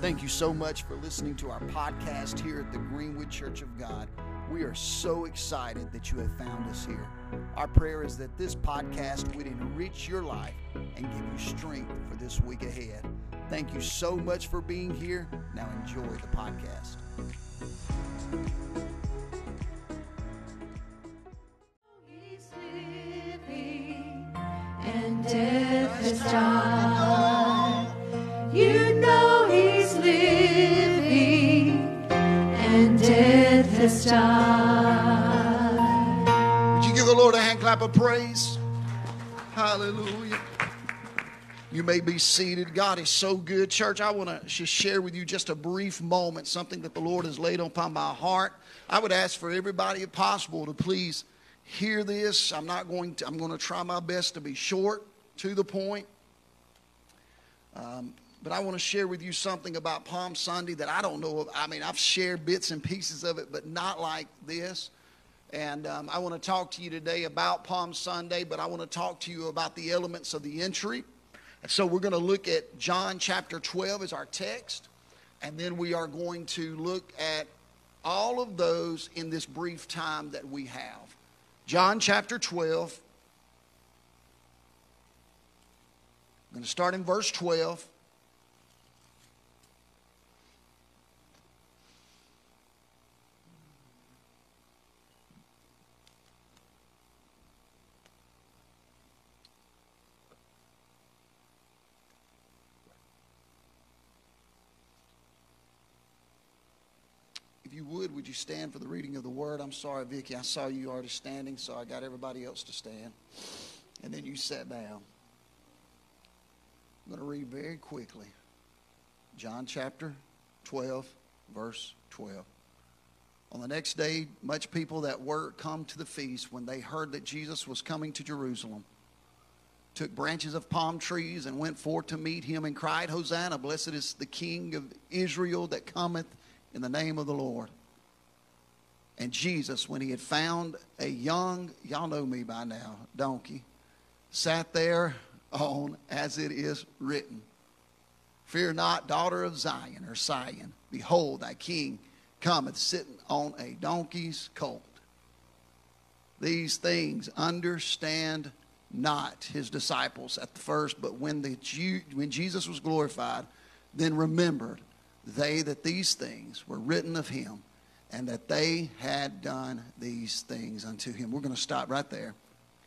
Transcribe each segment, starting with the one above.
Thank you so much for listening to our podcast here at the Greenwood Church of God. We are so excited that you have found us here. Our prayer is that this podcast would enrich your life and give you strength for this week ahead. Thank you so much for being here. Now enjoy the podcast. and death died. Would you give the Lord a hand clap of praise? Hallelujah. You may be seated. God is so good. Church, I want to just share with you just a brief moment, something that the Lord has laid upon my heart. I would ask for everybody, if possible, to please hear this. I'm not going to, I'm going to try my best to be short, to the point. Um, but I want to share with you something about Palm Sunday that I don't know of. I mean, I've shared bits and pieces of it, but not like this. And um, I want to talk to you today about Palm Sunday, but I want to talk to you about the elements of the entry. And so we're going to look at John chapter 12 as our text, and then we are going to look at all of those in this brief time that we have. John chapter 12. I'm going to start in verse 12. If you stand for the reading of the word? I'm sorry, Vicki. I saw you already standing, so I got everybody else to stand. And then you sat down. I'm going to read very quickly John chapter 12, verse 12. On the next day, much people that were come to the feast when they heard that Jesus was coming to Jerusalem took branches of palm trees and went forth to meet him and cried, Hosanna, blessed is the King of Israel that cometh in the name of the Lord. And Jesus, when he had found a young, y'all know me by now, donkey, sat there on as it is written Fear not, daughter of Zion or Sion. Behold, thy king cometh sitting on a donkey's colt. These things understand not his disciples at the first, but when, the when Jesus was glorified, then remembered they that these things were written of him and that they had done these things unto him. We're going to stop right there.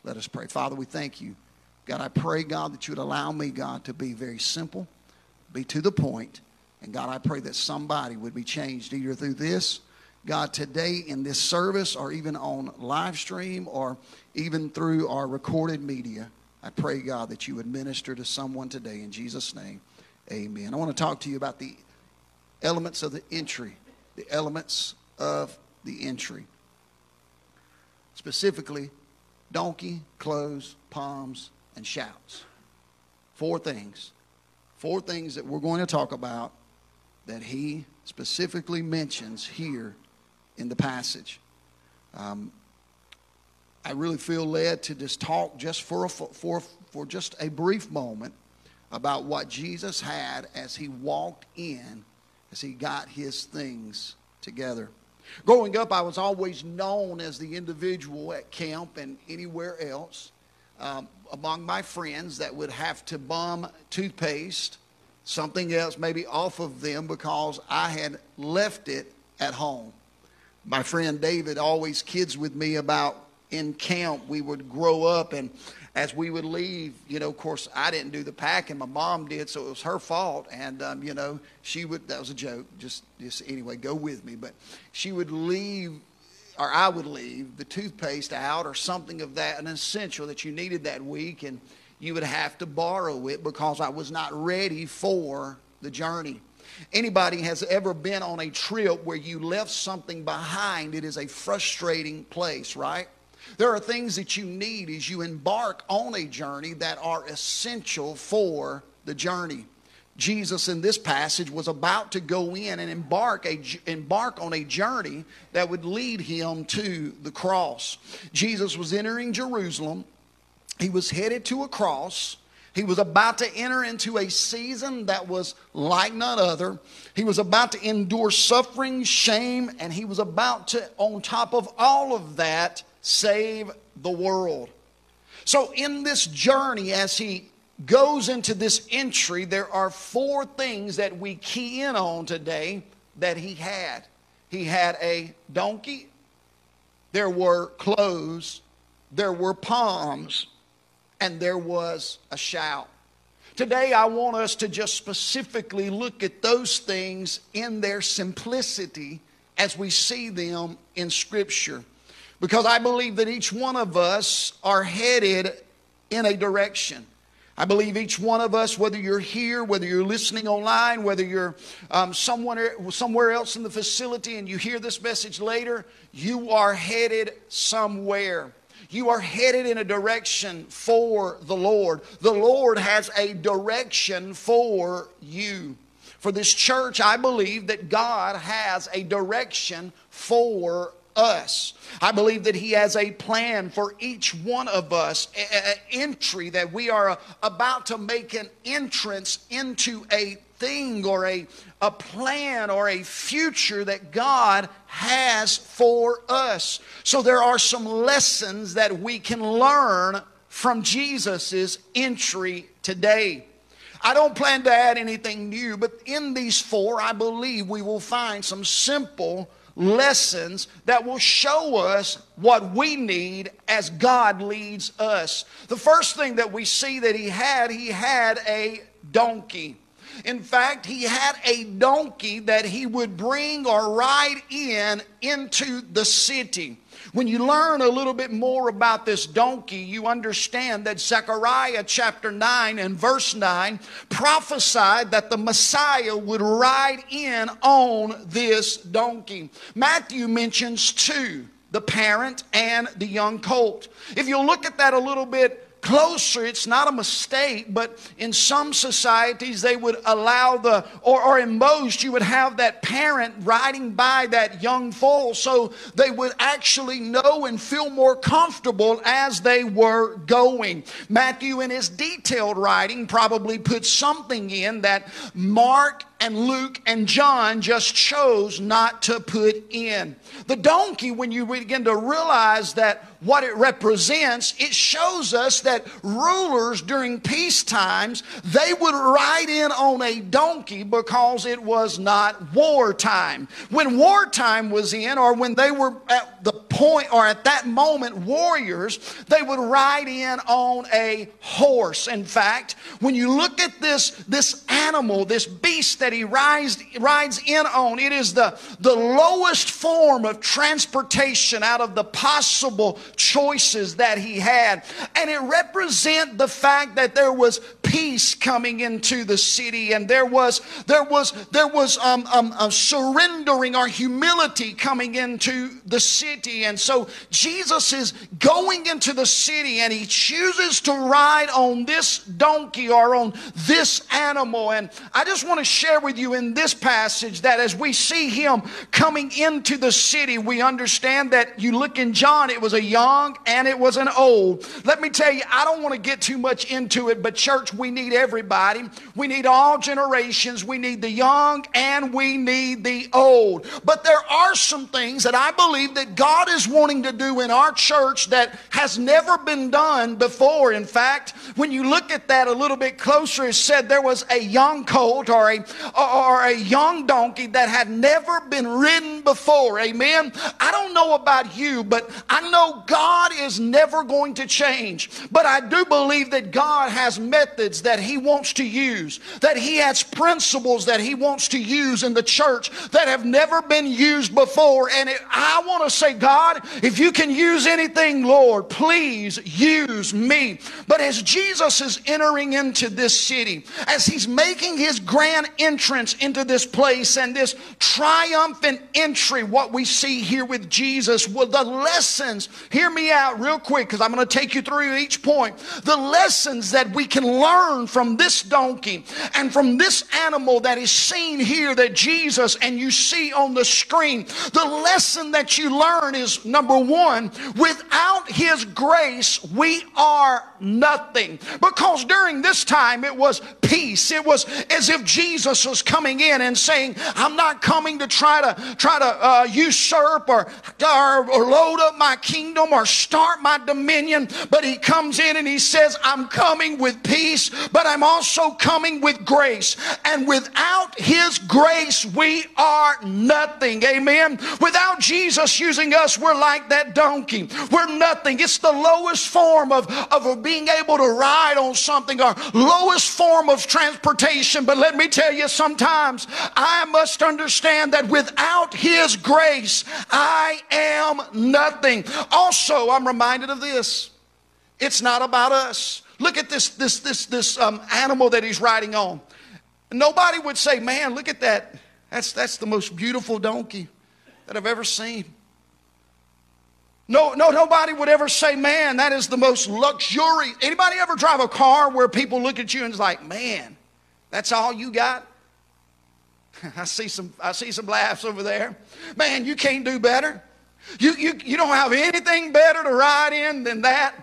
Let us pray. Father, we thank you. God, I pray, God, that you would allow me, God, to be very simple, be to the point, and God, I pray that somebody would be changed either through this, God, today in this service, or even on live stream, or even through our recorded media. I pray, God, that you would minister to someone today in Jesus' name. Amen. I want to talk to you about the elements of the entry, the elements of the entry. Specifically, donkey, clothes, palms, and shouts. Four things. Four things that we're going to talk about that he specifically mentions here in the passage. Um, I really feel led to just talk just for, a, for, for just a brief moment about what Jesus had as he walked in, as he got his things together. Growing up, I was always known as the individual at camp and anywhere else um, among my friends that would have to bum toothpaste, something else maybe off of them because I had left it at home. My friend David always kids with me about in camp we would grow up and as we would leave, you know, of course, I didn't do the packing. My mom did, so it was her fault. And, um, you know, she would, that was a joke. Just, just anyway, go with me. But she would leave, or I would leave, the toothpaste out or something of that, an essential that you needed that week. And you would have to borrow it because I was not ready for the journey. Anybody has ever been on a trip where you left something behind, it is a frustrating place, right? There are things that you need as you embark on a journey that are essential for the journey. Jesus in this passage was about to go in and embark a embark on a journey that would lead him to the cross. Jesus was entering Jerusalem. He was headed to a cross He was about to enter into a season that was like none other. He was about to endure suffering, shame, and he was about to, on top of all of that, save the world. So, in this journey, as he goes into this entry, there are four things that we key in on today that he had. He had a donkey, there were clothes, there were palms, and there was a shout. Today, I want us to just specifically look at those things in their simplicity as we see them in Scripture. Because I believe that each one of us are headed in a direction. I believe each one of us, whether you're here, whether you're listening online, whether you're um, somewhere, somewhere else in the facility and you hear this message later, you are headed somewhere. You are headed in a direction for the Lord. The Lord has a direction for you. For this church, I believe that God has a direction for us. I believe that He has a plan for each one of us, an entry that we are uh, about to make an entrance into a thing or a, a plan or a future that God has for us. So there are some lessons that we can learn from Jesus' entry today. I don't plan to add anything new, but in these four, I believe we will find some simple lessons that will show us what we need as God leads us. The first thing that we see that he had, he had a donkey. In fact, he had a donkey that he would bring or ride in into the city. When you learn a little bit more about this donkey, you understand that Zechariah chapter 9 and verse 9 prophesied that the Messiah would ride in on this donkey. Matthew mentions two the parent and the young colt. If you look at that a little bit closer, it's not a mistake, but in some societies they would allow the, or, or in most, you would have that parent riding by that young foal so they would actually know and feel more comfortable as they were going. Matthew, in his detailed writing, probably put something in that Mark and Luke and John just chose not to put in. The donkey, when you begin to realize that what it represents, it shows us that rulers during peace times, they would ride in on a donkey because it was not wartime. When wartime was in, or when they were at the point or at that moment warriors, they would ride in on a horse. In fact, when you look at this, this animal, this beast that he rides, rides in on, it is the, the lowest form of transportation out of the possible choices that he had. And it represent the fact that there was peace coming into the city. And there was there was there was um, um, surrendering or humility coming into the city. And so jesus is going into the city and he chooses to ride on this donkey or on this animal. And i just want to share with you in this passage that as we see him coming into the city we understand that you look in john it was a young and it was an old. Let me tell you i don't want to get too much into it but church we need everybody. We need all generations. We need the young and we need the old. But there are some things that I believe that God is wanting to do in our church that has never been done before. In fact, when you look at that a little bit closer, it said there was a young colt or a, or a young donkey that had never been ridden before. Amen. I don't know about you, but I know God is never going to change. But I do believe that God has methods that He wants to use, that He has principles that He wants to use in the church that have never been used before. And it, I want to say, God, if you can use anything, Lord, please use me. But as Jesus is entering into this city, as He's making His grand entrance into this place and this triumphant entry, what we see here with Jesus, well, the lessons, hear me out real quick because I'm going to take you through each point. The lessons that we can learn learn from this donkey and from this animal that is seen here that Jesus and you see on the screen, the lesson that you learn is number one, without his grace, we are nothing. Because during this time it was peace. It was as if Jesus was coming in and saying, I'm not coming to try to try to uh, usurp or, or, or load up my kingdom or start my dominion, but he comes in and he says, I'm coming with peace, but I'm also coming with grace. And without his grace, we are nothing. Amen. Without Jesus using us, we're like that donkey. We're nothing. It's the lowest form of, of being able to ride on something, our lowest form of transportation. But let me tell you, sometimes I must understand that without his grace, I am nothing. Also, I'm reminded of this. It's not about us. Look at this, this, this, this um, animal that he's riding on. Nobody would say, man, look at that. That's, that's the most beautiful donkey that I've ever seen. No, no, nobody would ever say, man, that is the most luxurious. Anybody ever drive a car where people look at you and it's like, man, that's all you got? I see some, I see some laughs over there. Man, you can't do better. You, you, you don't have anything better to ride in than that.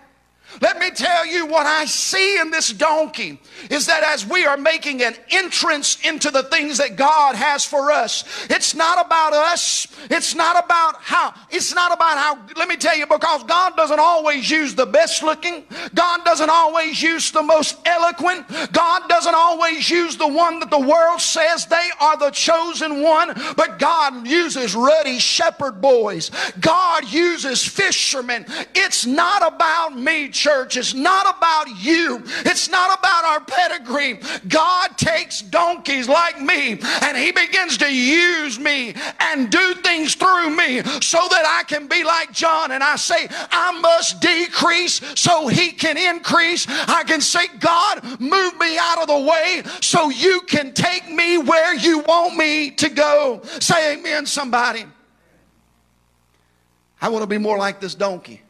Let me tell you what I see in this donkey is that as we are making an entrance into the things that God has for us, it's not about us. It's not about how, it's not about how, let me tell you, because God doesn't always use the best looking. God doesn't always use the most eloquent. God doesn't always use the one that the world says they are the chosen one, but God uses ruddy shepherd boys. God uses fishermen. It's not about me, church. It's not about you. It's not about our pedigree. God takes donkeys like me and He begins to use me and do things through me so that I can be like John. And I say, I must decrease so He can increase. I can say, God, move me out of the way so you can take me where you want me to go. Say amen, somebody. I want to be more like this donkey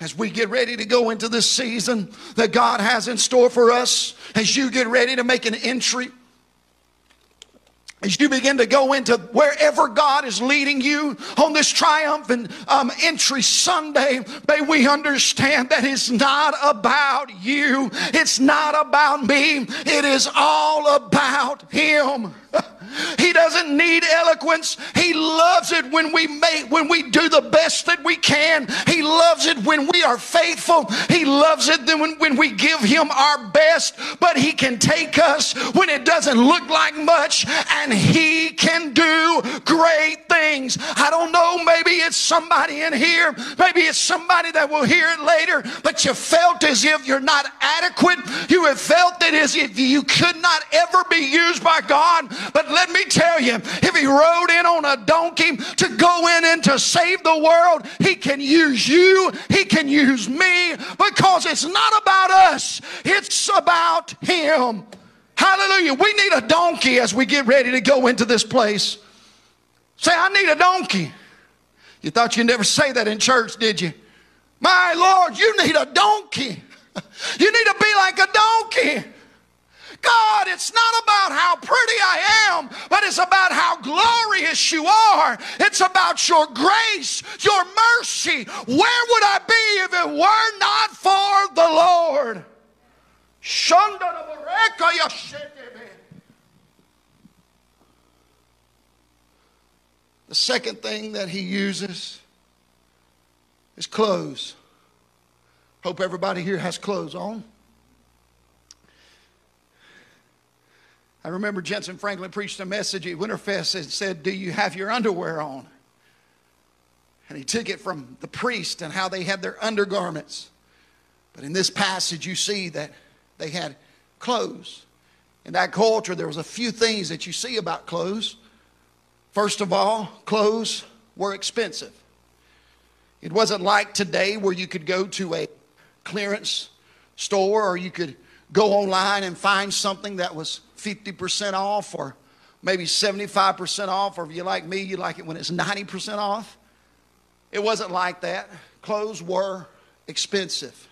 as we get ready to go into this season that God has in store for us, as you get ready to make an entry, as you begin to go into wherever God is leading you on this triumphant um, entry Sunday, may we understand that it's not about you, it's not about me, it is all about Him. He doesn't need eloquence. He loves it when we make when we do the best that we can. He loves it when we are faithful. He loves it when, when we give him our best. But he can take us when it doesn't look like much and he can do great things. I don't know, maybe it's somebody in here, maybe it's somebody that will hear it later, but you felt as if you're not adequate. You have felt that as if you could not ever be used by God. But let me tell you, if he rode in on a donkey to go in and to save the world, he can use you, he can use me, because it's not about us, it's about him. Hallelujah. We need a donkey as we get ready to go into this place. Say, I need a donkey. You thought you'd never say that in church, did you? My Lord, you need a donkey. You need to be like a donkey. God, it's not about how pretty I am, but it's about how glorious you are. It's about your grace, your mercy. Where would I be if it were not for the Lord? The second thing that he uses is clothes. Hope everybody here has clothes on. I remember Jentezen Franklin preached a message at Winterfest and said, Do you have your underwear on? And he took it from the priest and how they had their undergarments. But in this passage, you see that they had clothes. In that culture, there was a few things that you see about clothes. First of all, clothes were expensive. It wasn't like today where you could go to a clearance store or you could go online and find something that was 50% off or maybe 75% off, or if you like me, you like it when it's 90% off. It wasn't like that. Clothes were expensive.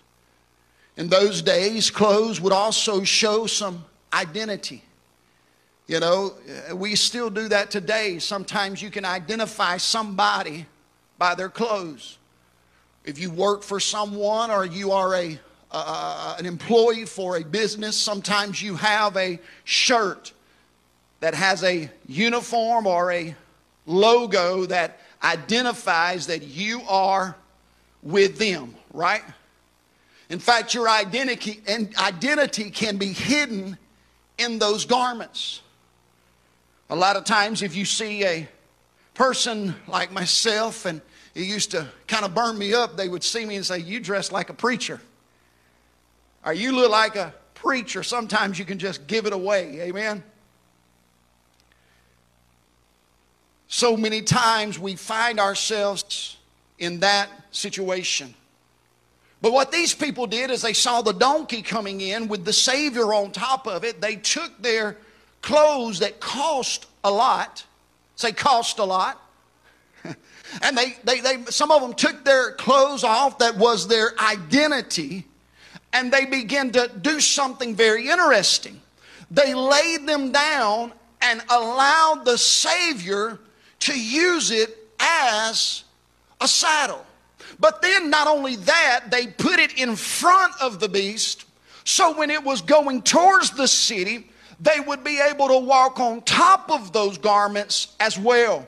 In those days, clothes would also show some identity. You know, we still do that today. Sometimes you can identify somebody by their clothes. If you work for someone or you are a, uh, an employee for a business, sometimes you have a shirt that has a uniform or a logo that identifies that you are with them, right? In fact, your identity, identity can be hidden in those garments. A lot of times, if you see a person like myself, and it used to kind of burn me up, they would see me and say, You dress like a preacher. Or you look like a preacher. Sometimes you can just give it away. Amen. So many times we find ourselves in that situation. But what these people did is they saw the donkey coming in with the Savior on top of it. They took their clothes that cost a lot, say cost a lot, and they, they, they, some of them took their clothes off that was their identity, and they began to do something very interesting. They laid them down and allowed the Savior to use it as a saddle. But then, not only that, they put it in front of the beast. So when it was going towards the city, they would be able to walk on top of those garments as well.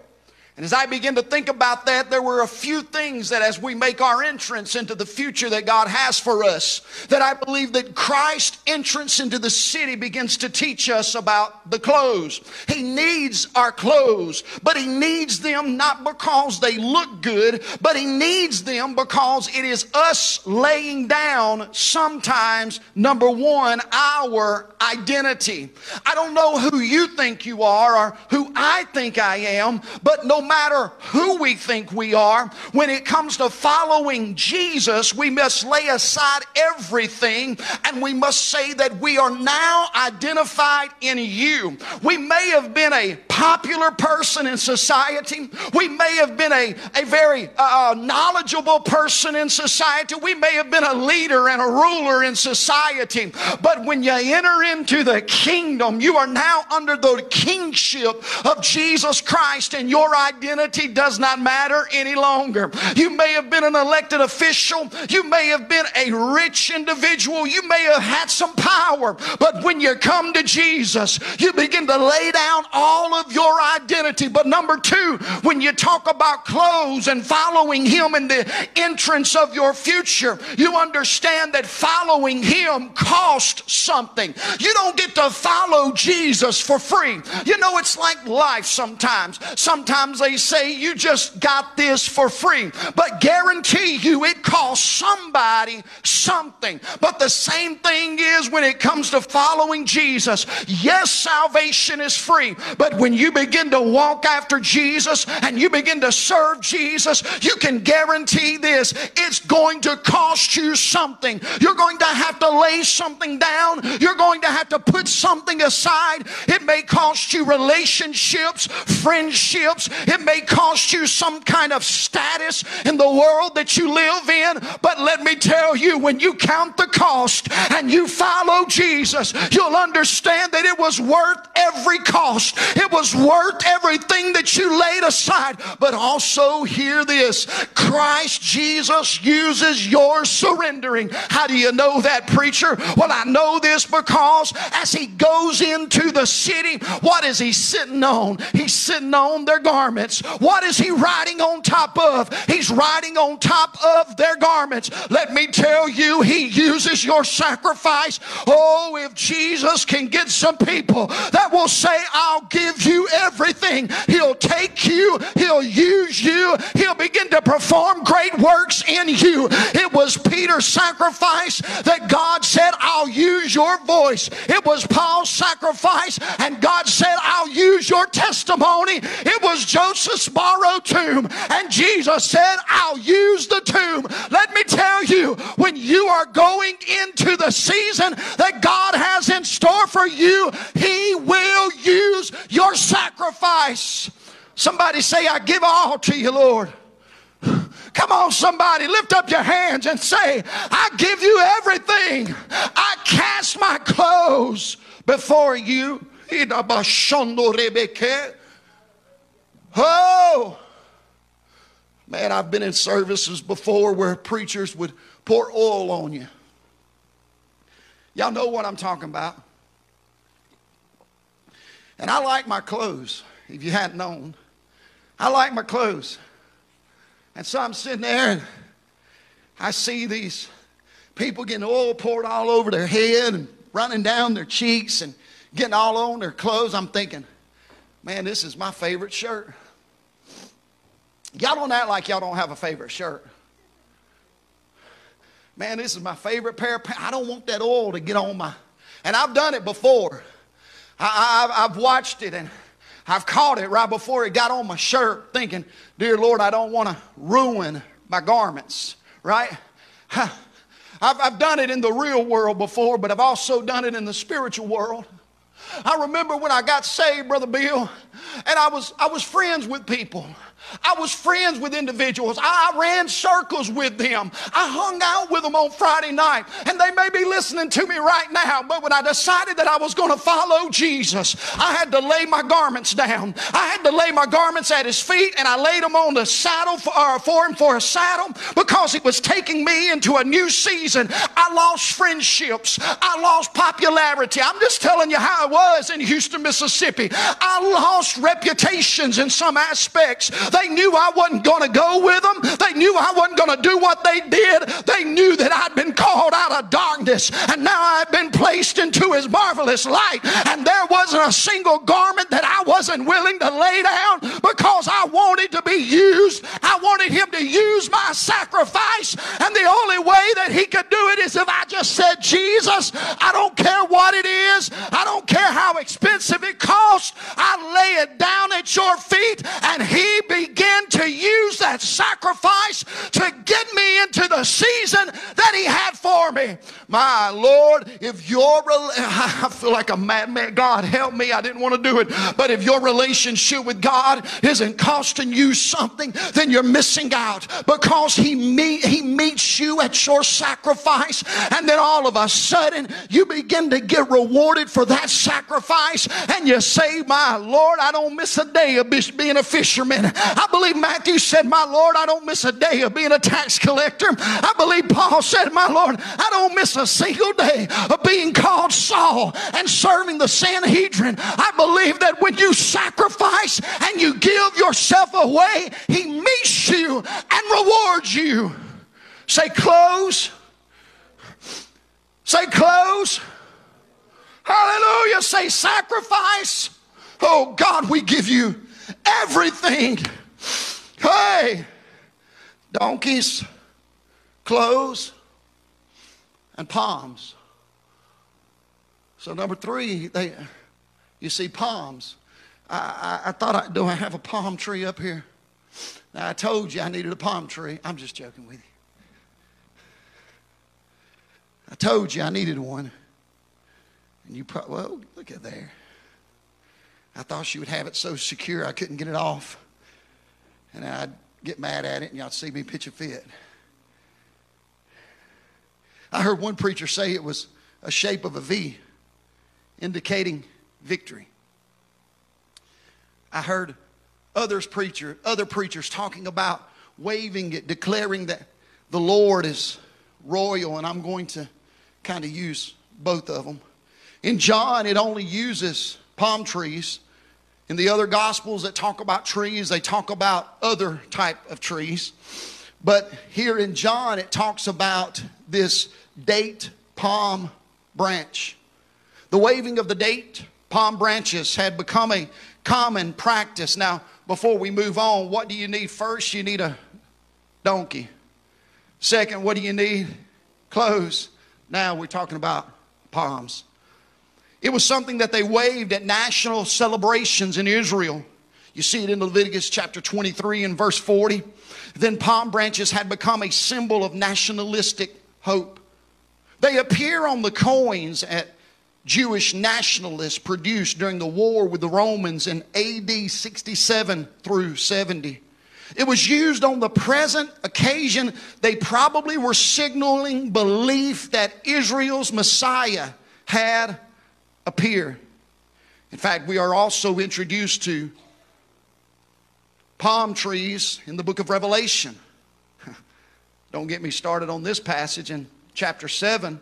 And as I begin to think about that, there were a few things that as we make our entrance into the future that God has for us, that I believe that Christ's entrance into the city begins to teach us about the clothes. He needs our clothes, but He needs them not because they look good, but He needs them because it is us laying down sometimes, number one, our identity. I don't know who you think you are or who I think I am, but no matter who we think we are, when it comes to following Jesus, we must lay aside everything and we must say that we are now identified in you. We may have been a popular person in society, we may have been a, a very uh, uh knowledgeable person in society, we may have been a leader and a ruler in society, but when you enter into the kingdom, you are now under the kingship of Jesus Christ and your identity identity does not matter any longer. You may have been an elected official, you may have been a rich individual, you may have had some power, but when you come to Jesus, you begin to lay down all of your identity. But number two, when you talk about clothes and following Him in the entrance of your future, you understand that following Him costs something. You don't get to follow Jesus for free. You know, it's like life sometimes. Sometimes they say you just got this for free, but guarantee you it costs somebody something. But the same thing is when it comes to following Jesus. Yes, salvation is free, but when you begin to walk after Jesus and you begin to serve Jesus, you can guarantee this it's going to cost you something. You're going to have to lay something down, you're going to have to put something aside. It may cost you relationships, friendships, it may cost you some kind of status in the world that you live in. But let me tell you, when you count the cost and you follow Jesus, you'll understand that it was worth every cost. It was worth everything that you laid aside. But also, hear this Christ Jesus uses your surrendering. How do you know that, preacher? Well, I know this because as he goes into the city, what is he sitting on? He's sitting on their garments. What is he riding on top of? He's riding on top of their garments. Let me tell you, he uses your sacrifice. Oh, if Jesus can get some people that will say, I'll give you everything, he'll take you, he'll use you, he'll begin to perform great works in you. It was Peter's sacrifice that God said, I'll use your voice. It was Paul's sacrifice, and God said, I'll use your testimony. It was Joseph's borrowed tomb, and Jesus said, I'll use the tomb. Let me tell you, when you are going into the season that God has in store for you, He will use your sacrifice. Somebody say, I give all to you, Lord. Come on, somebody, lift up your hands and say, I give you everything. I cast my clothes before you. Oh, man, I've been in services before where preachers would pour oil on you. Y'all know what I'm talking about. And I like my clothes, if you hadn't known. I like my clothes. And so I'm sitting there and I see these people getting oil poured all over their head and running down their cheeks and getting all on their clothes. I'm thinking, man, this is my favorite shirt. Y'all don't act like y'all don't have a favorite shirt. Man, this is my favorite pair of pants. I don't want that oil to get on my. And I've done it before. I, I've watched it and I've caught it right before it got on my shirt, thinking, Dear Lord, I don't want to ruin my garments, right? I've, I've done it in the real world before, but I've also done it in the spiritual world. I remember when I got saved, Brother Bill, and I was, I was friends with people. I was friends with individuals. I, ran circles with them. I hung out with them on Friday night. And they may be listening to me right now, but when I decided that I was going to follow Jesus, I had to lay my garments down. I had to lay my garments at his feet and I laid them on the saddle for, uh, for him for a saddle because it was taking me into a new season. I lost friendships. I lost popularity. I'm just telling you how it was in Houston, Mississippi. I lost reputations in some aspects. They knew I wasn't going to go with them. They knew I wasn't going to do what they did. They knew that I'd been called out of darkness and now I'd been placed into his marvelous light. And there wasn't a single garment that I wasn't willing to lay down because I wanted to be used. I wanted him to use my sacrifice. And the only way that he could do it is if I just said, Jesus, I don't care what it is. I don't care how expensive it costs. I lay it down at your feet and he began to use that sacrifice to get me into the season that He had for me. My Lord, if your I feel like a madman. God help me. I didn't want to do it, but if your relationship with God isn't costing you something, then you're missing out because He meet He meets you at your sacrifice, and then all of a sudden you begin to get rewarded for that sacrifice, and you say, "My Lord, I don't miss a day of being a fisherman. I believe Matthew said, My Lord, I don't miss a day of being a tax collector. I believe Paul said, My Lord, I don't miss a single day of being called Saul and serving the Sanhedrin. I believe that when you sacrifice and you give yourself away, He meets you and rewards you. Say, clothes. Say, clothes. Hallelujah. Say, sacrifice. Oh God, we give you everything. Hey, donkeys, clothes, and palms. So number three, they, you see palms. I, I, I thought, I, do I have a palm tree up here? Now, I told you I needed a palm tree. I'm just joking with you. I told you I needed one. And you probably, well, look at there. I thought she would have it so secure I couldn't get it off. And I'd get mad at it and y'all see me pitch a fit. I heard one preacher say it was a shape of a V, indicating victory. I heard others preacher, other preachers talking about waving it, declaring that the Lord is royal, and I'm going to kind of use both of them. In John, it only uses palm trees in the other gospels that talk about trees, they talk about other type of trees. But here in John, it talks about this date palm branch. The waving of the date palm branches had become a common practice. Now, before we move on, what do you need first? You need a donkey. Second, what do you need? Clothes. Now we're talking about palms. It was something that they waved at national celebrations in Israel. You see it in Leviticus chapter 23 and verse 40. Then palm branches had become a symbol of nationalistic hope. They appear on the coins at Jewish nationalists produced during the war with the Romans in AD 67 through 70. It was used on the present occasion. They probably were signaling belief that Israel's Messiah had appeared. In fact, we are also introduced to palm trees in the book of Revelation. Don't get me started on this passage in chapter 7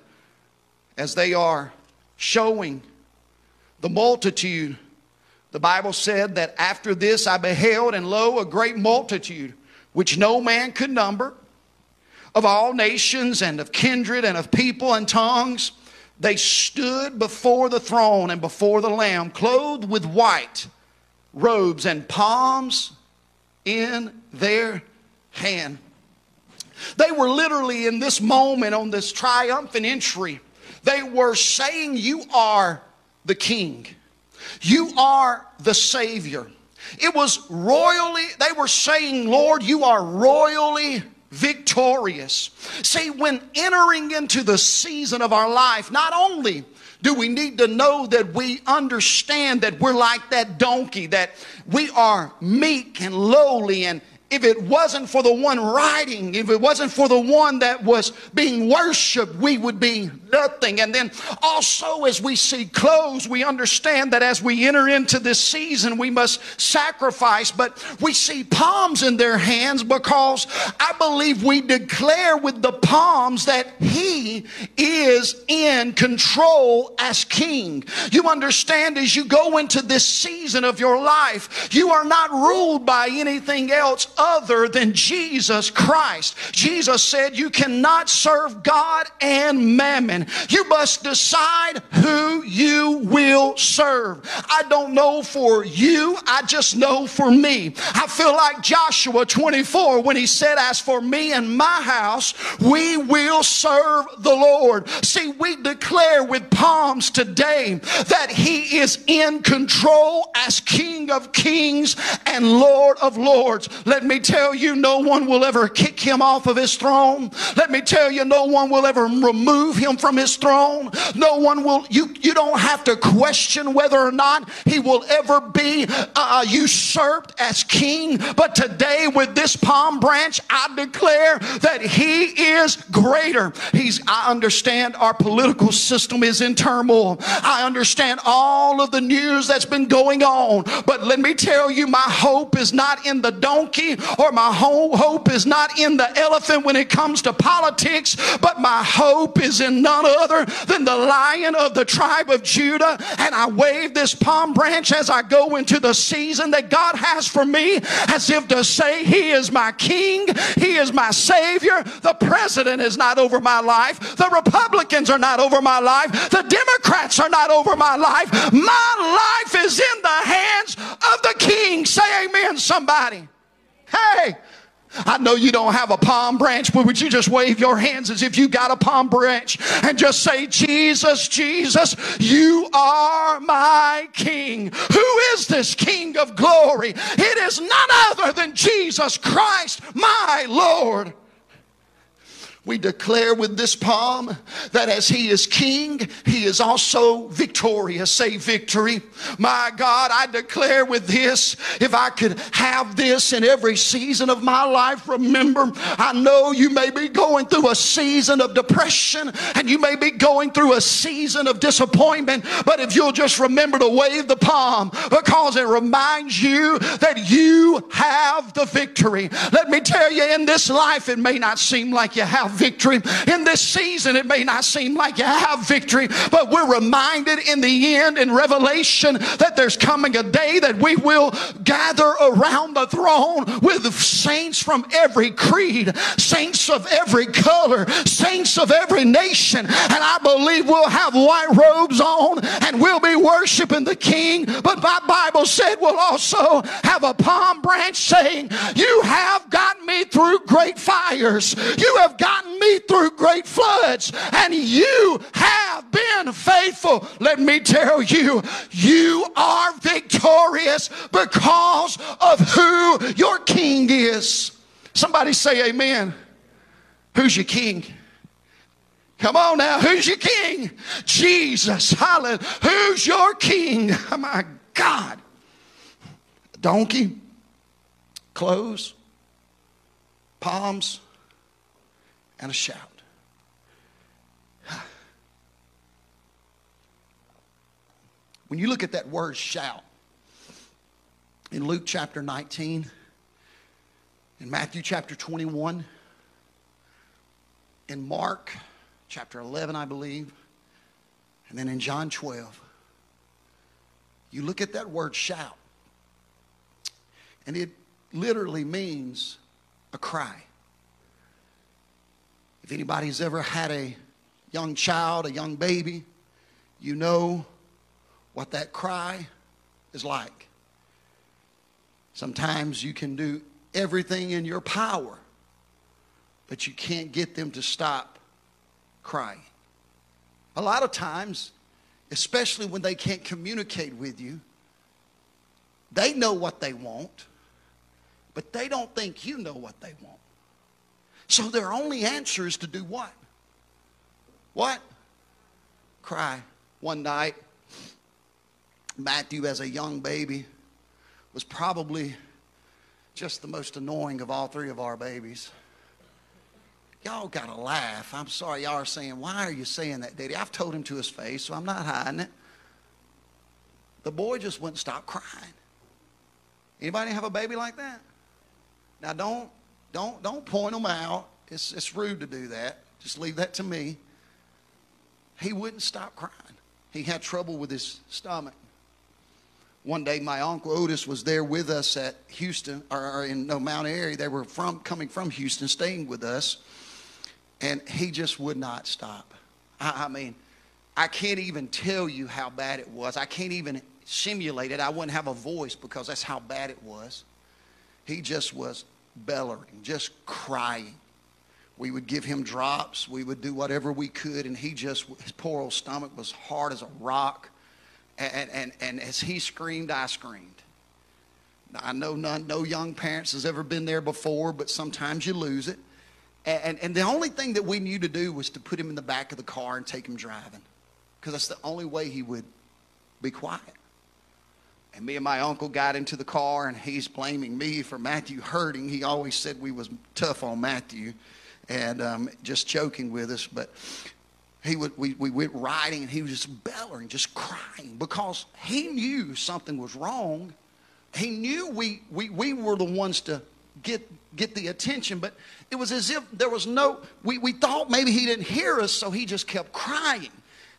as they are showing the multitude. The Bible said that after this I beheld, and lo, a great multitude, which no man could number, of all nations and of kindred and of people and tongues. They stood before the throne and before the Lamb, clothed with white robes and palms in their hand. They were literally in this moment on this triumphant entry, they were saying, You are the King, you are the Savior. It was royally, they were saying, Lord, you are royally victorious. See, when entering into the season of our life, not only do we need to know that we understand that we're like that donkey, that we are meek and lowly and if it wasn't for the one writing, if it wasn't for the one that was being worshiped, we would be nothing. And then also, as we see clothes, we understand that as we enter into this season, we must sacrifice. But we see palms in their hands because I believe we declare with the palms that He is in control as King. You understand, as you go into this season of your life, you are not ruled by anything else other than Jesus Christ. Jesus said, You cannot serve God and mammon. You must decide who you will serve. I don't know for you, I just know for me. I feel like Joshua 24 when he said, As for me and my house, we will serve the Lord. See, we declare with palms today that he is in control as King of kings and Lord of lords. Let me tell you, no one will ever kick him off of his throne. Let me tell you, no one will ever remove him from his throne. No one will, you, you don't have to question whether or not he will ever be uh, usurped as king. But today, with this palm branch, I declare that he is greater. He's, I understand our political system is in turmoil. I understand all of the news that's been going on. But let me tell you, my hope is not in the donkey or my hope is not in the elephant when it comes to politics, but my hope is in none other than the lion of the tribe of Judah. And I wave this palm branch as I go into the season that God has for me, as if to say, He is my king, He is my savior. The president is not over my life, the Republicans are not over my life, the Democrats are not over my life. My life is in the hands of the king. Say amen, somebody. Hey, I know you don't have a palm branch, but would you just wave your hands as if you got a palm branch and just say, Jesus, Jesus, you are my King. Who is this King of glory? It is none other than Jesus Christ, my Lord. We declare with this palm that as He is King, He is also victorious. Say victory. My God, I declare with this, if I could have this in every season of my life, remember, I know you may be going through a season of depression and you may be going through a season of disappointment, but if you'll just remember to wave the palm because it reminds you that you have the victory. Let me tell you, in this life, it may not seem like you have victory. In this season, it may not seem like you have victory, but we're reminded in the end in Revelation that there's coming a day that we will gather around the throne with saints from every creed, saints of every color, saints of every nation. And I believe we'll have white robes on and we'll be worshiping the King. But my Bible said we'll also have a palm branch saying, You have fires. You have gotten me through great floods, and you have been faithful. Let me tell you, you are victorious because of who your king is. Somebody say amen. Who's your king? Come on now, who's your king? Jesus. Hallelujah. Who's your king? Oh my God. Donkey, clothes, palms, and a shout. When you look at that word shout in Luke chapter 19, in Matthew chapter 21, in Mark chapter 11, I believe, and then in John 12, you look at that word shout, and it literally means a cry. If anybody's ever had a young child, a young baby, you know what that cry is like. Sometimes you can do everything in your power, but you can't get them to stop crying. A lot of times, especially when they can't communicate with you, they know what they want, but they don't think you know what they want. So their only answer is to do what? What? Cry. One night, Matthew, as a young baby, was probably just the most annoying of all three of our babies. Y'all got to laugh. I'm sorry, y'all are saying, Why are you saying that, Daddy? I've told him to his face, so I'm not hiding it. The boy just wouldn't stop crying. Anybody have a baby like that? Now don't don't don't point them out. It's it's rude to do that. Just leave that to me. He wouldn't stop crying. He had trouble with his stomach. One day, my uncle Otis was there with us at Houston, or in no Mount Airy. They were from coming from Houston, staying with us, and he just would not stop. I, I mean, I can't even tell you how bad it was. I can't even simulate it. I wouldn't have a voice because that's how bad it was. He just was bellowing, just crying. We would give him drops. We would do whatever we could, and he just, his poor old stomach was hard as a rock. And, and, and as he screamed, I screamed. I know none, no young parents has ever been there before, but sometimes you lose it. And, and, and the only thing that we knew to do was to put him in the back of the car and take him driving, because that's the only way he would be quiet. And me and my uncle got into the car, and he's blaming me for Matthew hurting. He always said we was tough on Matthew, and um, just joking with us. But he would, we, we went riding, and he was just bellowing, just crying, because he knew something was wrong. He knew we, we, we were the ones to get, get the attention, but it was as if there was no, we, we thought maybe he didn't hear us, so he just kept crying.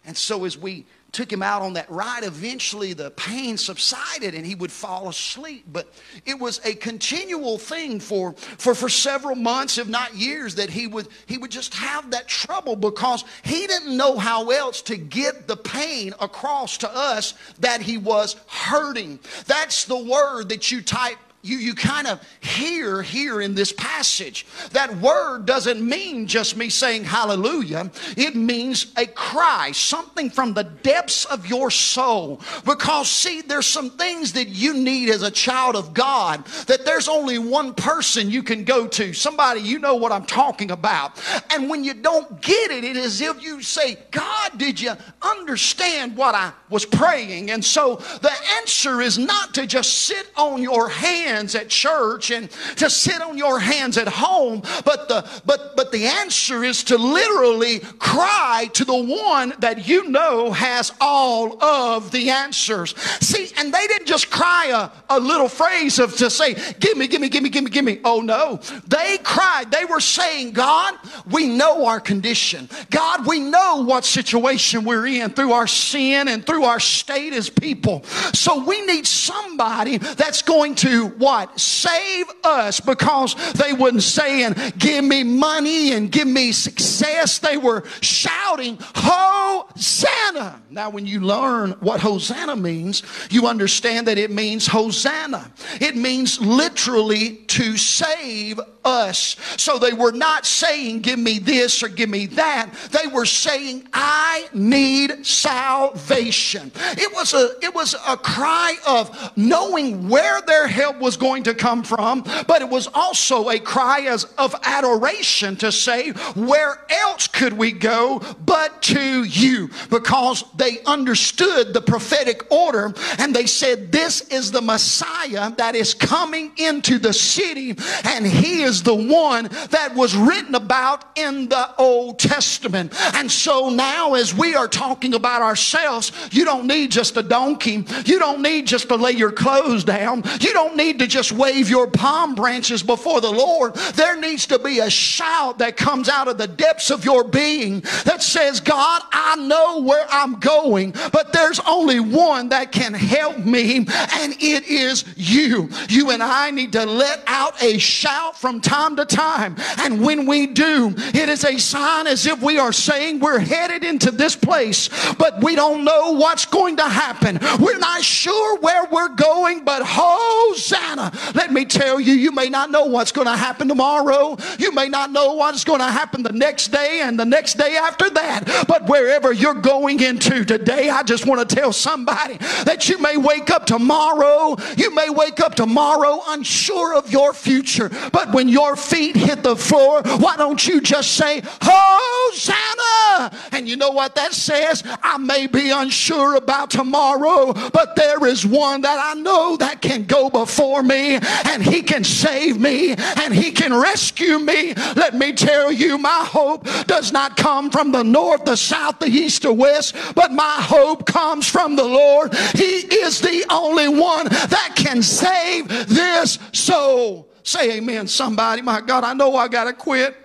And so as we took him out on that ride, eventually the pain subsided and he would fall asleep. But it was a continual thing for, for, for several months, if not years, that he would, he would just have that trouble because he didn't know how else to get the pain across to us that he was hurting. That's the word that you type you, you kind of hear here in this passage. That word doesn't mean just me saying hallelujah, it means a cry, something from the depths of your soul. Because, see, there's some things that you need as a child of God that there's only one person you can go to, somebody you know what I'm talking about. And when you don't get it, it is if you say, God, did you understand what I was praying? And so the answer is not to just sit on your hands hands at church and to sit on your hands at home, but the but but the answer is to literally cry to the one that you know has all of the answers. See, and they didn't just cry a, a little phrase of to say, give me, give me, give me, give me, give me. Oh no. They cried. They were saying, God, we know our condition. God, we know what situation we're in through our sin and through our state as people. So we need somebody that's going to what? Save us because they were not saying, Give me money and give me success. They were shouting, Hosanna. Now, when you learn what Hosanna means, you understand that it means Hosanna. It means literally to save us. So they were not saying, Give me this or give me that. They were saying, I need salvation. It was a, it was a cry of knowing where their help was going to come from, but it was also a cry as of adoration to say, Where else could we go but to you? Because they understood the prophetic order and they said, This is the Messiah that is coming into the city, and he is the one that was written about in the Old Testament. And so now, as we are talking about ourselves, you don't need just a donkey, you don't need just to lay your clothes down, you don't need to just wave your palm branches before the Lord. There needs to be a shout that comes out of the depths of your being that says, God, I know where I'm going, but there's only one that can help me, and it is you. You and I need to let out a shout from time to time. And when we do, it is a sign as if we are saying we're headed into this place, but we don't know what's going to happen. We're not sure where we're going, but Hosanna. Let me tell you, you may not know what's going to happen tomorrow. You may not know what's going to happen the next day and the next day after that. But wherever you're going into today, I just want to tell somebody that you may wake up tomorrow. You may wake up tomorrow unsure of your future. But when your feet hit the floor, why don't you just say, Hosanna? And you know what that says? I may be unsure about tomorrow, but there is one that I know that can go before me and he can save me and he can rescue me. Let me tell you, my hope does not come from the north, the south, the east, or west, but my hope comes from the Lord. He is the only one that can save this soul. Say amen, somebody. My God, I know I got to quit.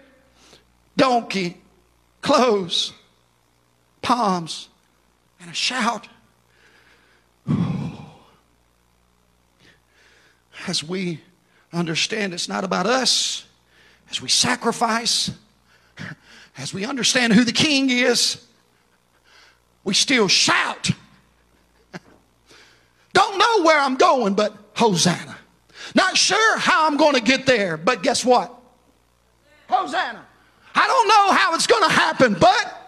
Donkey, clothes, palms, and a shout. As we understand it's not about us, as we sacrifice, as we understand who the king is, we still shout. Don't know where I'm going, but Hosanna. Not sure how I'm going to get there, but guess what? Hosanna. I don't know how it's going to happen, but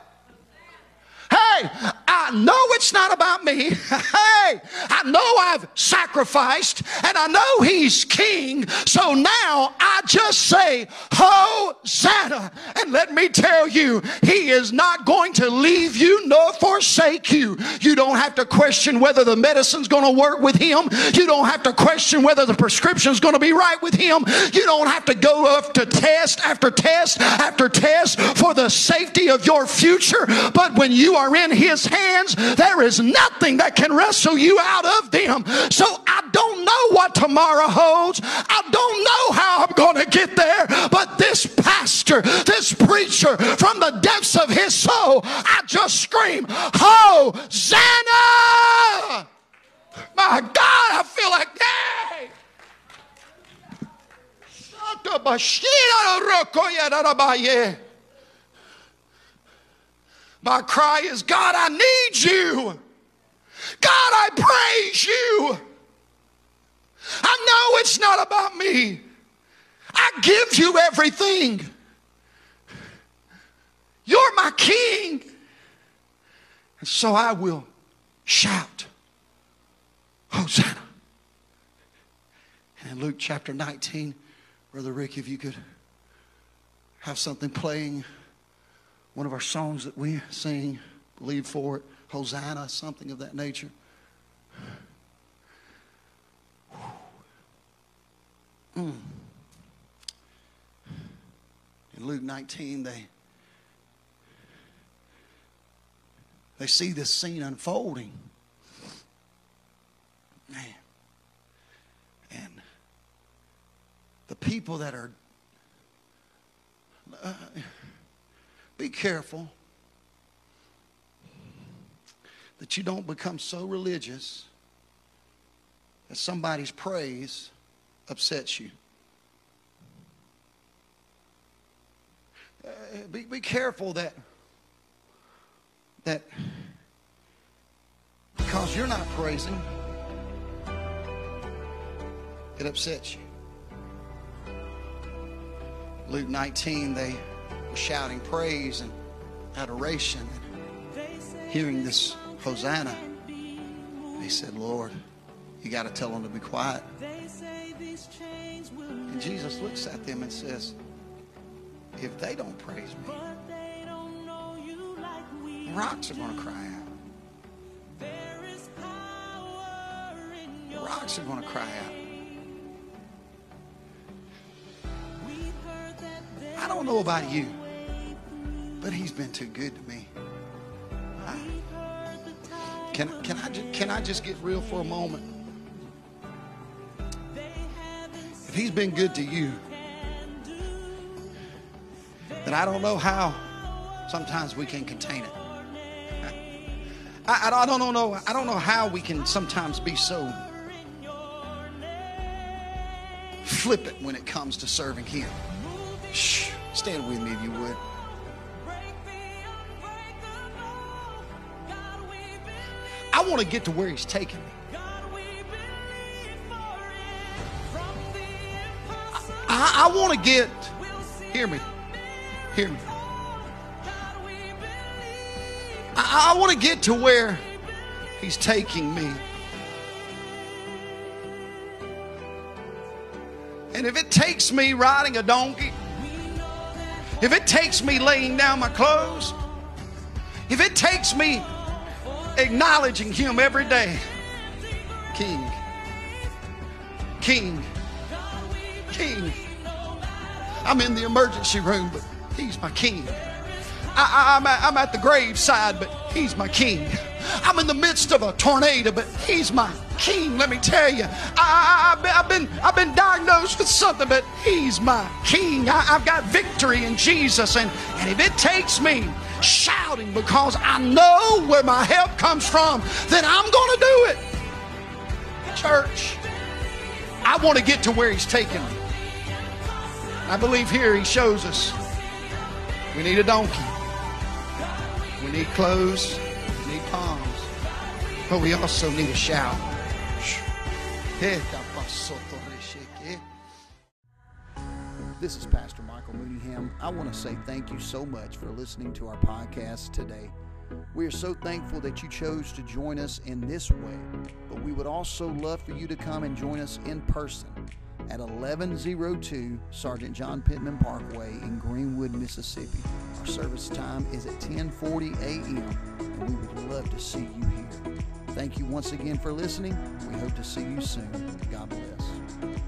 Hey, I know it's not about me. Hey, I know I've sacrificed and I know He's King. So now I just say, Hosanna. And let me tell you, He is not going to leave you nor forsake you. You don't have to question whether the medicine's going to work with Him. You don't have to question whether the prescription's going to be right with Him. You don't have to go up to test after test after test for the safety of your future. But when you are in His hands, there is nothing that can wrestle you out of them. So I don't know what tomorrow holds. I don't know how I'm going to get there. But this pastor, this preacher, from the depths of his soul, I just scream, Hosanna! My God, I feel like, hey! My cry is, God, I need you. God, I praise you. I know it's not about me. I give you everything. You're my king. And so I will shout, Hosanna. And in Luke chapter 19, Brother Rick, if you could have something playing, one of our songs that we sing, believe for it, Hosanna, something of that nature. Mm. In Luke 19, they they see this scene unfolding. Man. And the people that are uh, be careful that you don't become so religious that somebody's praise upsets you. Uh, be, be careful that that because you're not praising, it upsets you. Luke 19, they shouting praise and adoration and hearing this Hosanna. They said, Lord, You got to tell them to be quiet. And Jesus looks at them and says, If they don't praise me, rocks are going to cry out. Rocks are going to cry out. I don't know about you, but he's been too good to me. I- can, can, I, can I just get real for a moment? If he's been good to you, then I don't know how sometimes we can contain it. I, I, don't know. I don't know how we can sometimes be so flippant when it comes to serving Him. Shh, stand with me if you would. I want to get to where He's taking me. I, I want to get. Hear me. Hear me. I, I want to get to where He's taking me. And if it takes me riding a donkey, if it takes me laying down my clothes, if it takes me acknowledging Him every day, King, King, King. I'm in the emergency room, but He's my King. I, am at, I'm at the graveside, but He's my King. I'm in the midst of a tornado, but He's my King. Let me tell you, I, have been I've been diagnosed with something, but He's my King. I, I've got victory in Jesus, and and if it takes me shouting because I know where my help comes from, then I'm going to do it. Church, I want to get to where He's taking me. I believe here He shows us we need a donkey. We need clothes. We need palms. But we also need a shout. This is Pastor Michael Mooneyham. I want to say thank you so much for listening to our podcast today. We are so thankful that you chose to join us in this way, but we would also love for you to come and join us in person at 1102 Sergeant John Pittman Parkway in Greenwood, Mississippi. Our service time is at 10:40 a.m. and we would love to see you here. Thank you once again for listening. We hope to see you soon. God bless.